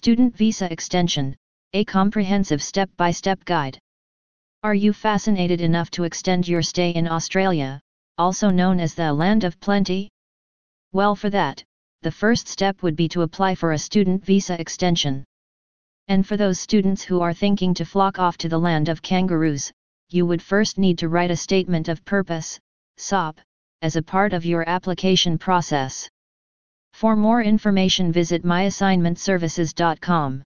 Student Visa Extension, a comprehensive step-by-step guide. Are you fascinated enough to extend your stay in Australia, also known as the Land of Plenty? Well for that, the first step would be to apply for a student visa extension. And for those students who are thinking to flock off to the land of kangaroos, you would first need to write a statement of purpose, SOP, as a part of your application process. For more information visit myassignmentservices.com.